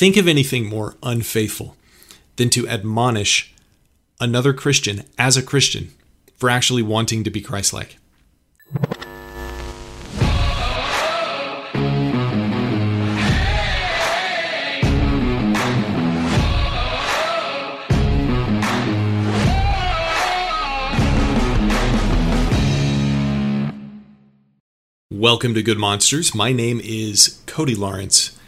think of anything more unfaithful than to admonish another Christian as a Christian for actually wanting to be Christ like. Welcome to Good Monsters. My name is Cody Lawrence,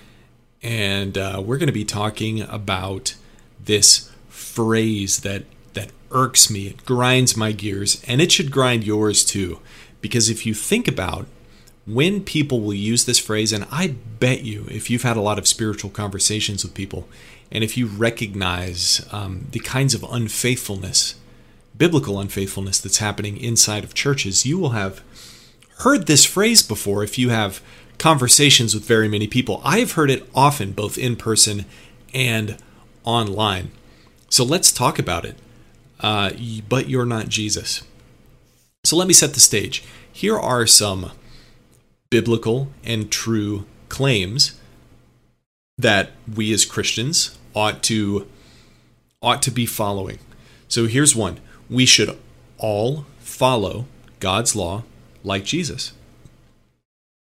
and uh, we're going to be talking about this phrase that that irks me. It grinds my gears, and it should grind yours too. Because if you think about when people will use this phrase, and I bet you, if you've had a lot of spiritual conversations with people, and if you recognize um, the kinds of unfaithfulness, biblical unfaithfulness that's happening inside of churches, you will have heard this phrase before if you have conversations with very many people. I have heard it often, both in person and online. So let's talk about it. Uh, but you're not Jesus. So let me set the stage. Here are some biblical and true claims that we as Christians ought to ought to be following. So here's one. We should all follow God's law like Jesus.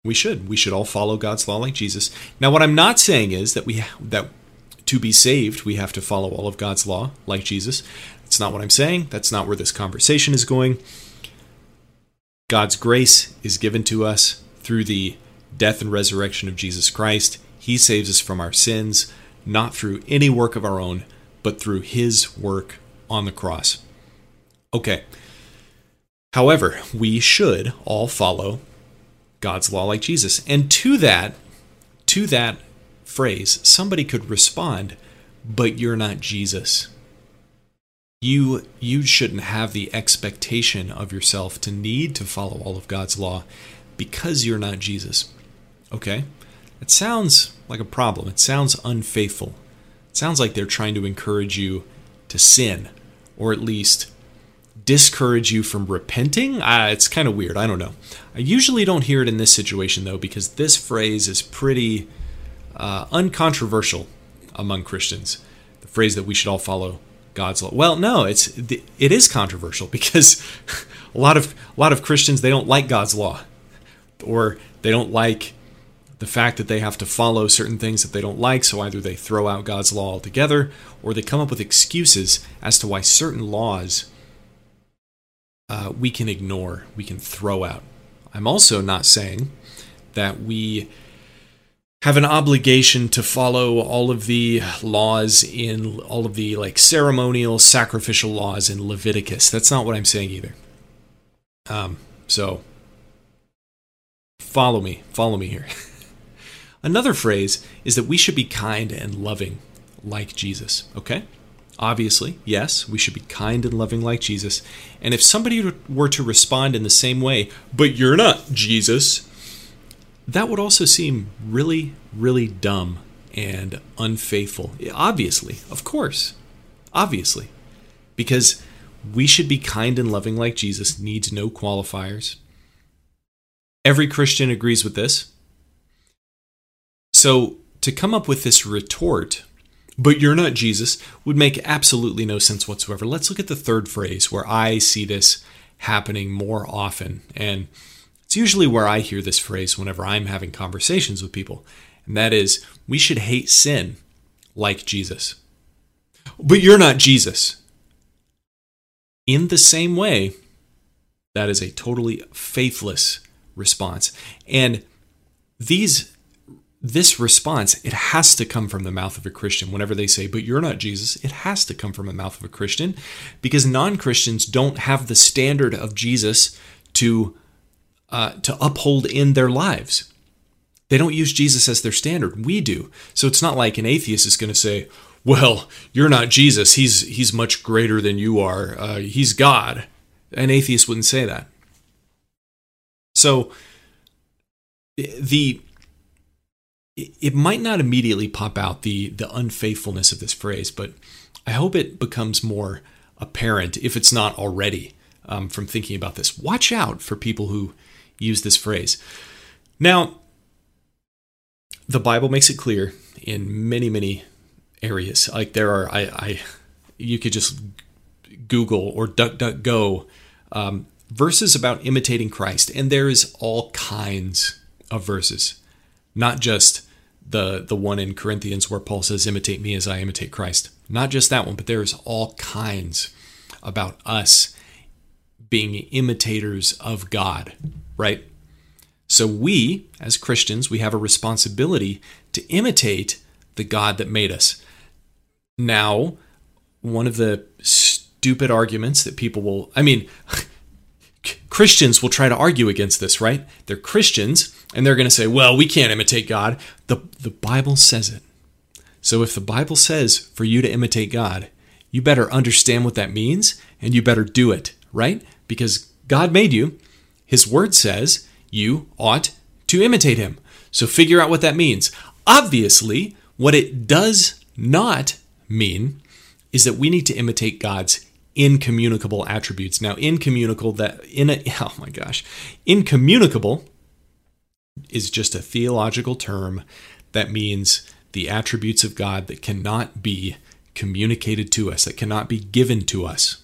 We should. We should all follow God's law like Jesus. Now, what I'm not saying is that we that to be saved we have to follow all of God's law like Jesus. That's not what I'm saying. That's not where this conversation is going. God's grace is given to us through the death and resurrection of Jesus Christ. He saves us from our sins, not through any work of our own, but through His work on the cross. Okay, However, we should all follow God's law like Jesus. And to that, to that phrase, somebody could respond, but you're not Jesus. You you shouldn't have the expectation of yourself to need to follow all of God's law because you're not Jesus. Okay? It sounds like a problem. It sounds unfaithful. It sounds like they're trying to encourage you to sin or at least discourage you from repenting. Uh, it's kind of weird. I don't know. I usually don't hear it in this situation, though, because this phrase is pretty uh, uncontroversial among Christians. The phrase that we should all follow God's law. Well, no, it's it is controversial because a lot of a lot of Christians they don't like God's law, or they don't like the fact that they have to follow certain things that they don't like. So either they throw out God's law altogether, or they come up with excuses as to why certain laws uh, we can ignore, we can throw out. I'm also not saying that we have an obligation to follow all of the laws in all of the like ceremonial sacrificial laws in Leviticus. That's not what I'm saying either. Um, so follow me, follow me here. Another phrase is that we should be kind and loving like Jesus, okay? Obviously, yes, we should be kind and loving like Jesus. And if somebody were to respond in the same way, but you're not Jesus, that would also seem really, really dumb and unfaithful. Obviously, of course. Obviously. Because we should be kind and loving like Jesus needs no qualifiers. Every Christian agrees with this. So, to come up with this retort but you're not Jesus would make absolutely no sense whatsoever. Let's look at the third phrase where I see this happening more often. And it's usually where I hear this phrase whenever I'm having conversations with people. And that is, we should hate sin like Jesus. But you're not Jesus. In the same way, that is a totally faithless response. And these this response, it has to come from the mouth of a Christian. Whenever they say, but you're not Jesus, it has to come from the mouth of a Christian because non Christians don't have the standard of Jesus to, uh, to uphold in their lives. They don't use Jesus as their standard. We do. So it's not like an atheist is going to say, well, you're not Jesus. He's, he's much greater than you are. Uh, he's God. An atheist wouldn't say that. So the it might not immediately pop out the the unfaithfulness of this phrase, but I hope it becomes more apparent if it's not already um, from thinking about this. Watch out for people who use this phrase. Now, the Bible makes it clear in many, many areas. Like there are, I, I you could just Google or DuckDuckGo um, verses about imitating Christ, and there is all kinds of verses, not just the the one in Corinthians where Paul says, "Imitate me as I imitate Christ." Not just that one, but there is all kinds about us being imitators of God, right? So we, as Christians, we have a responsibility to imitate the God that made us. Now, one of the stupid arguments that people will, I mean, Christians will try to argue against this, right? They're Christians and they're going to say, well, we can't imitate God. The, the Bible says it. So if the Bible says for you to imitate God, you better understand what that means and you better do it, right? Because God made you. His word says you ought to imitate him. So figure out what that means. Obviously, what it does not mean is that we need to imitate God's incommunicable attributes. Now, incommunicable that in a oh my gosh, incommunicable is just a theological term that means the attributes of God that cannot be communicated to us, that cannot be given to us.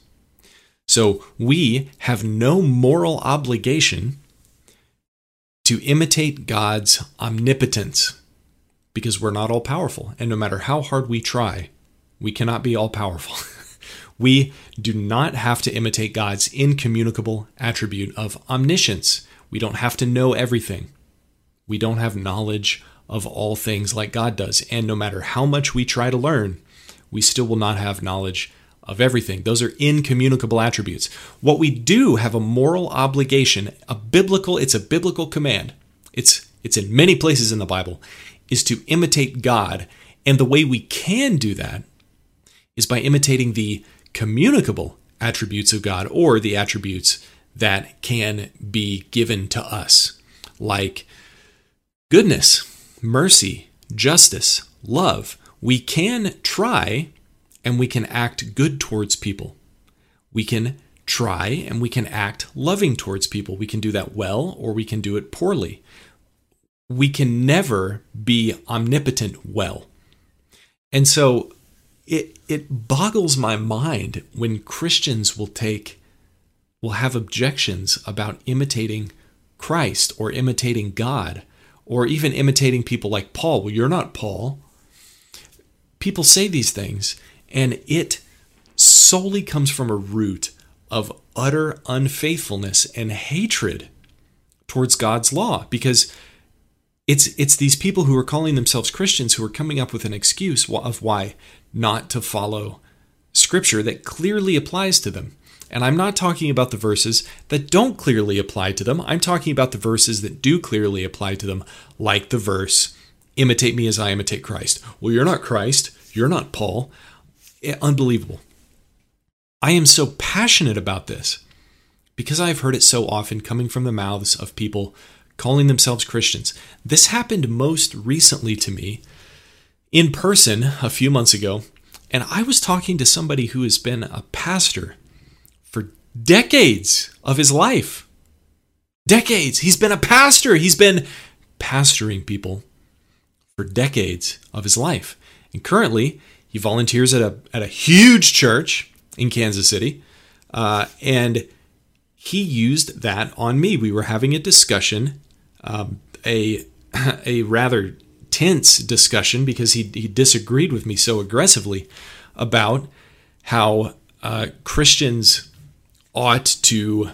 So we have no moral obligation to imitate God's omnipotence because we're not all powerful. And no matter how hard we try, we cannot be all powerful. we do not have to imitate God's incommunicable attribute of omniscience. We don't have to know everything. We don't have knowledge of all things like God does. And no matter how much we try to learn, we still will not have knowledge of everything. Those are incommunicable attributes. What we do have a moral obligation, a biblical, it's a biblical command. It's it's in many places in the Bible is to imitate God. And the way we can do that is by imitating the communicable attributes of God or the attributes that can be given to us, like goodness, mercy, justice, love. We can try and we can act good towards people. We can try and we can act loving towards people. We can do that well or we can do it poorly. We can never be omnipotent well. And so it it boggles my mind when Christians will take will have objections about imitating Christ or imitating God or even imitating people like Paul. Well, you're not Paul. People say these things, and it solely comes from a root of utter unfaithfulness and hatred towards God's law because it's it's these people who are calling themselves Christians who are coming up with an excuse of why not to follow scripture that clearly applies to them. And I'm not talking about the verses that don't clearly apply to them. I'm talking about the verses that do clearly apply to them, like the verse, imitate me as I imitate Christ. Well, you're not Christ. You're not Paul. Eh, unbelievable. I am so passionate about this because I've heard it so often coming from the mouths of people calling themselves Christians. This happened most recently to me in person a few months ago, and I was talking to somebody who has been a pastor decades of his life. Decades. He's been a pastor. He's been pastoring people for decades of his life. And currently, he volunteers at a, at a huge church in Kansas City. Uh, and he used that on me. We were having a discussion, um, a, a rather tense discussion because he, he disagreed with me so aggressively about how uh, Christians ought to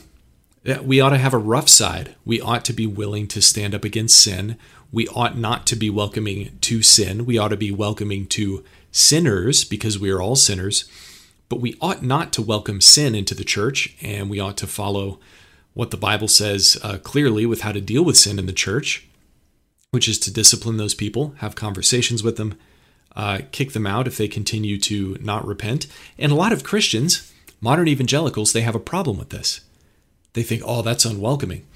we ought to have a rough side. We ought to be willing to stand up against sin. We ought not to be welcoming to sin. We ought to be welcoming to sinners because we are all sinners. But we ought not to welcome sin into the church, and we ought to follow what the Bible says uh, clearly with how to deal with sin in the church, which is to discipline those people, have conversations with them, uh, kick them out if they continue to not repent. And a lot of Christians, Modern evangelicals, they have a problem with this. They think, oh, that's unwelcoming.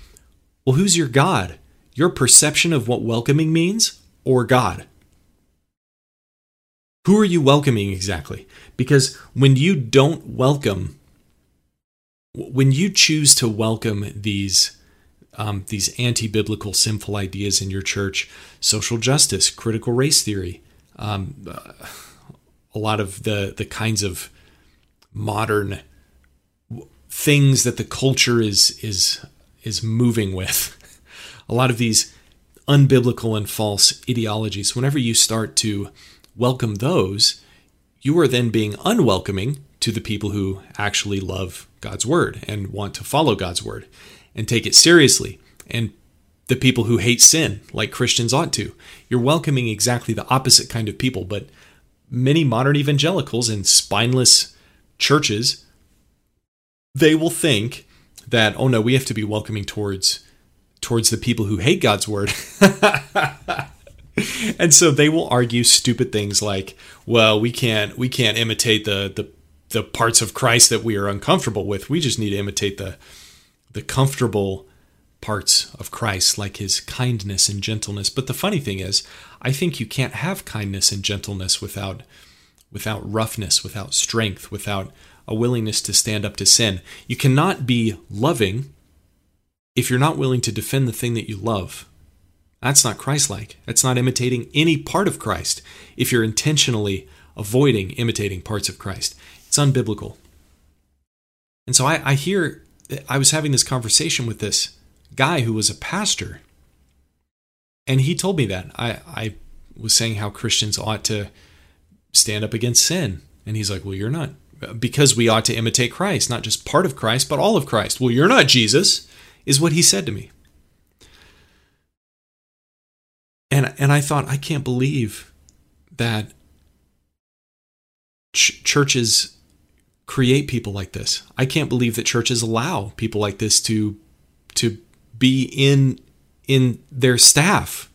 Well, who's your God? Your perception of what welcoming means or God? Who are you welcoming exactly? Because when you don't welcome, when you choose to welcome these um, these anti-biblical sinful ideas in your church social justice critical race theory um, uh, a lot of the the kinds of modern things that the culture is is is moving with a lot of these unbiblical and false ideologies whenever you start to welcome those you are then being unwelcoming to the people who actually love God's word and want to follow God's word and take it seriously and the people who hate sin like Christians ought to. You're welcoming exactly the opposite kind of people, but many modern evangelicals and spineless churches they will think that oh no, we have to be welcoming towards towards the people who hate God's word. and so they will argue stupid things like, well, we can't we can't imitate the the the parts of Christ that we are uncomfortable with. We just need to imitate the the comfortable parts of Christ, like his kindness and gentleness. But the funny thing is, I think you can't have kindness and gentleness without without roughness, without strength, without a willingness to stand up to sin. You cannot be loving if you're not willing to defend the thing that you love. That's not Christ like. That's not imitating any part of Christ if you're intentionally avoiding imitating parts of Christ. It's unbiblical. And so I, I hear, I was having this conversation with this guy who was a pastor. And he told me that. I, I was saying how Christians ought to stand up against sin. And he's like, Well, you're not. Because we ought to imitate Christ, not just part of Christ, but all of Christ. Well, you're not Jesus, is what he said to me. And, and I thought, I can't believe that ch- churches create people like this. I can't believe that churches allow people like this to to be in in their staff.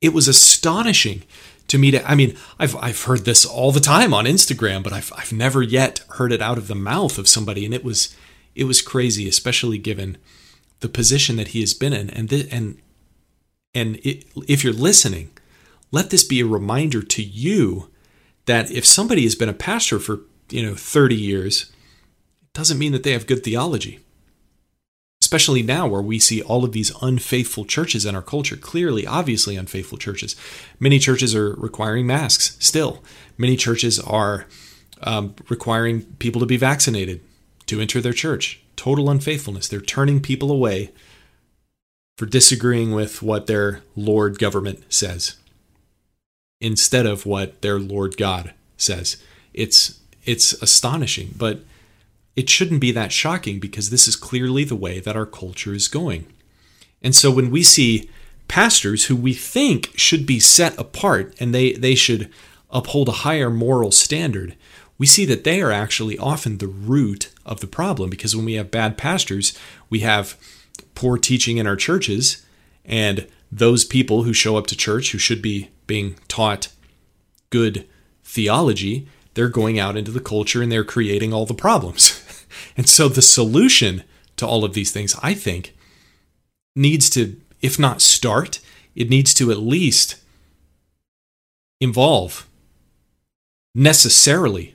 It was astonishing to me to I mean, I've I've heard this all the time on Instagram, but I've I've never yet heard it out of the mouth of somebody. And it was it was crazy, especially given the position that he has been in. And the, and and it, if you're listening, let this be a reminder to you that if somebody has been a pastor for you know 30 years it doesn't mean that they have good theology especially now where we see all of these unfaithful churches in our culture clearly obviously unfaithful churches. Many churches are requiring masks still. Many churches are um, requiring people to be vaccinated to enter their church. Total unfaithfulness. They're turning people away for disagreeing with what their lord government says instead of what their lord god says. It's it's astonishing, but it shouldn't be that shocking because this is clearly the way that our culture is going. And so when we see pastors who we think should be set apart and they, they should uphold a higher moral standard, we see that they are actually often the root of the problem because when we have bad pastors, we have poor teaching in our churches, and those people who show up to church who should be being taught good theology they're going out into the culture and they're creating all the problems. and so the solution to all of these things, I think, needs to, if not start, it needs to at least involve necessarily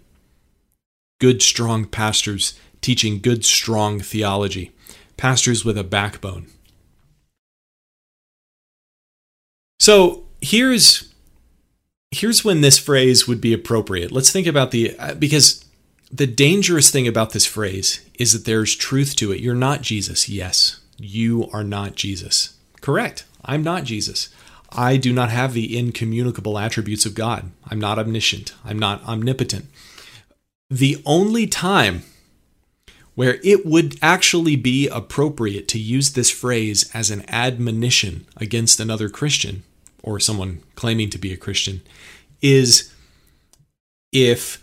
good, strong pastors teaching good, strong theology, pastors with a backbone. So here's here's when this phrase would be appropriate. Let's think about the uh, because the dangerous thing about this phrase is that there's truth to it. You're not Jesus. Yes, you are not Jesus. Correct. I'm not Jesus. I do not have the incommunicable attributes of God. I'm not omniscient. I'm not omnipotent. The only time where it would actually be appropriate to use this phrase as an admonition against another Christian or someone claiming to be a Christian is if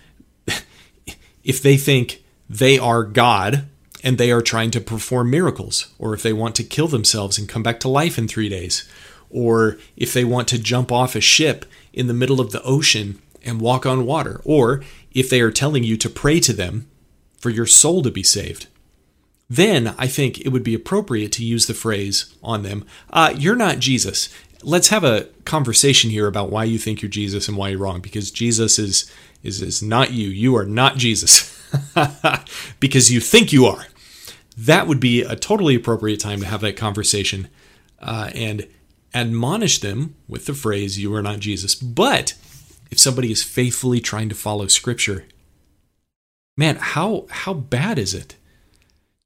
if they think they are God and they are trying to perform miracles, or if they want to kill themselves and come back to life in three days, or if they want to jump off a ship in the middle of the ocean and walk on water, or if they are telling you to pray to them for your soul to be saved. Then I think it would be appropriate to use the phrase on them, uh, You're not Jesus let's have a conversation here about why you think you're Jesus and why you're wrong because Jesus is is is not you. You are not Jesus. because you think you are. that would be a totally appropriate time to have that conversation uh, and admonish them with the phrase, You are not Jesus. But if somebody is faithfully trying to follow Scripture, man, how, how bad is it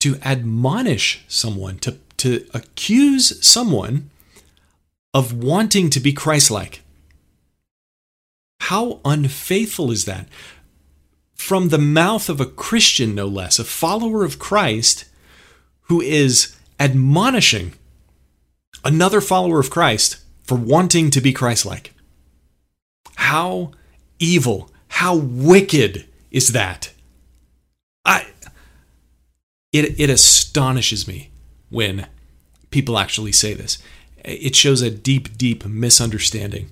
to admonish someone, to, to accuse someone of wanting to be Christ like? How unfaithful is that? From the mouth of a Christian, no less, a follower of Christ who is admonishing another follower of Christ for wanting to be Christ like. How evil, how wicked is that? I it it astonishes me when people actually say this. It shows a deep deep misunderstanding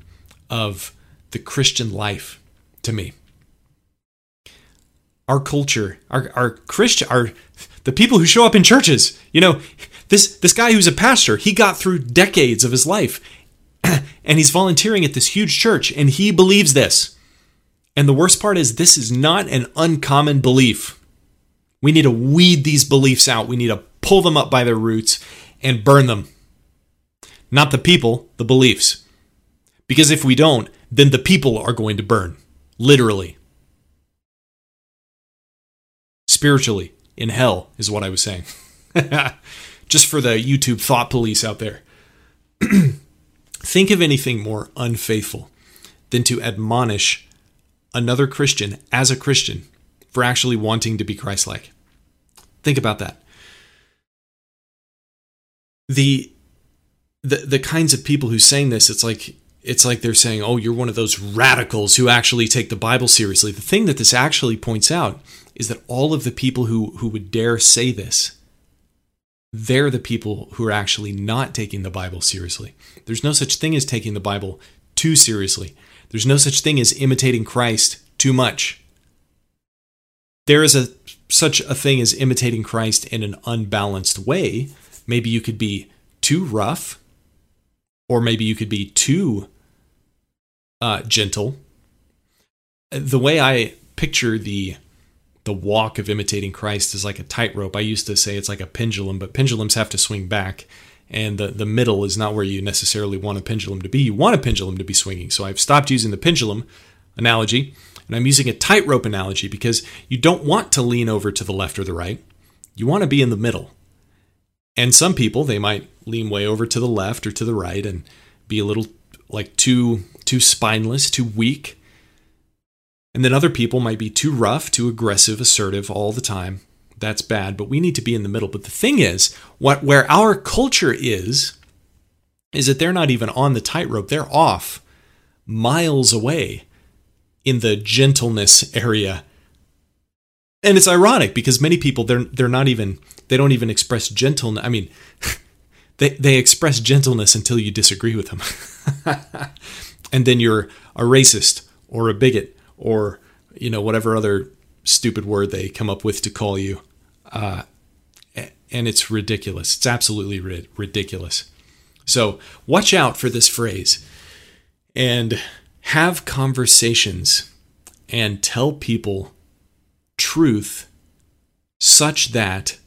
of the Christian life to me. Our culture, our our Christian our the people who show up in churches, you know, this this guy who's a pastor, he got through decades of his life and he's volunteering at this huge church and he believes this. And the worst part is this is not an uncommon belief. We need to weed these beliefs out. We need to pull them up by their roots and burn them. Not the people, the beliefs. Because if we don't, then the people are going to burn. Literally. Spiritually, in hell, is what I was saying. just for the YouTube thought police out there. Think of anything more unfaithful than to admonish another Christian as a Christian for actually wanting to be Christ like. Think about that. The, the the kinds of people who saying this, it's like it's like they're saying, "Oh, you're one of those radicals who actually take the Bible seriously." The thing that this actually points out is that all of the people who who would dare say this they're the people who are actually not taking the Bible seriously. There's no such thing as taking the Bible too seriously. There's no such thing as imitating Christ too much. There is a such a thing as imitating Christ in an unbalanced way. Maybe you could be too rough, or maybe you could be too uh, gentle. The way I picture the the walk of imitating Christ is like a tightrope. I used to say it's like a pendulum, but pendulums have to swing back, and the, the middle is not where you necessarily want a pendulum to be. You want a pendulum to be swinging. So I've stopped using the pendulum analogy, and I'm using a tightrope analogy because you don't want to lean over to the left or the right. You want to be in the middle. And some people, they might lean way over to the left or to the right and be a little like too too spineless, too weak and then other people might be too rough, too aggressive, assertive all the time. That's bad, but we need to be in the middle. But the thing is, what where our culture is is that they're not even on the tightrope. They're off miles away in the gentleness area. And it's ironic because many people they're they're not even they don't even express gentleness. I mean, they they express gentleness until you disagree with them. and then you're a racist or a bigot or you know whatever other stupid word they come up with to call you. Uh, and it's ridiculous. It's absolutely ri- ridiculous. So watch out for this phrase and have conversations and tell people truth such that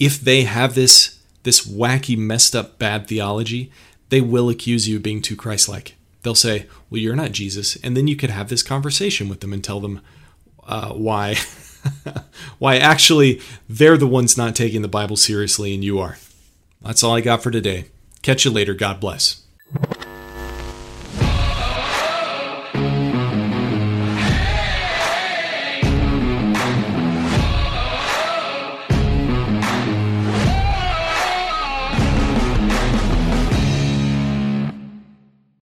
if they have this this wacky messed up bad theology they will accuse you of being too christ-like they'll say, Well, you're not Jesus. And then you could have this conversation with them and tell them uh, why. why actually they're the ones not taking the Bible seriously and you are. That's all I got for today. Catch you later. God bless.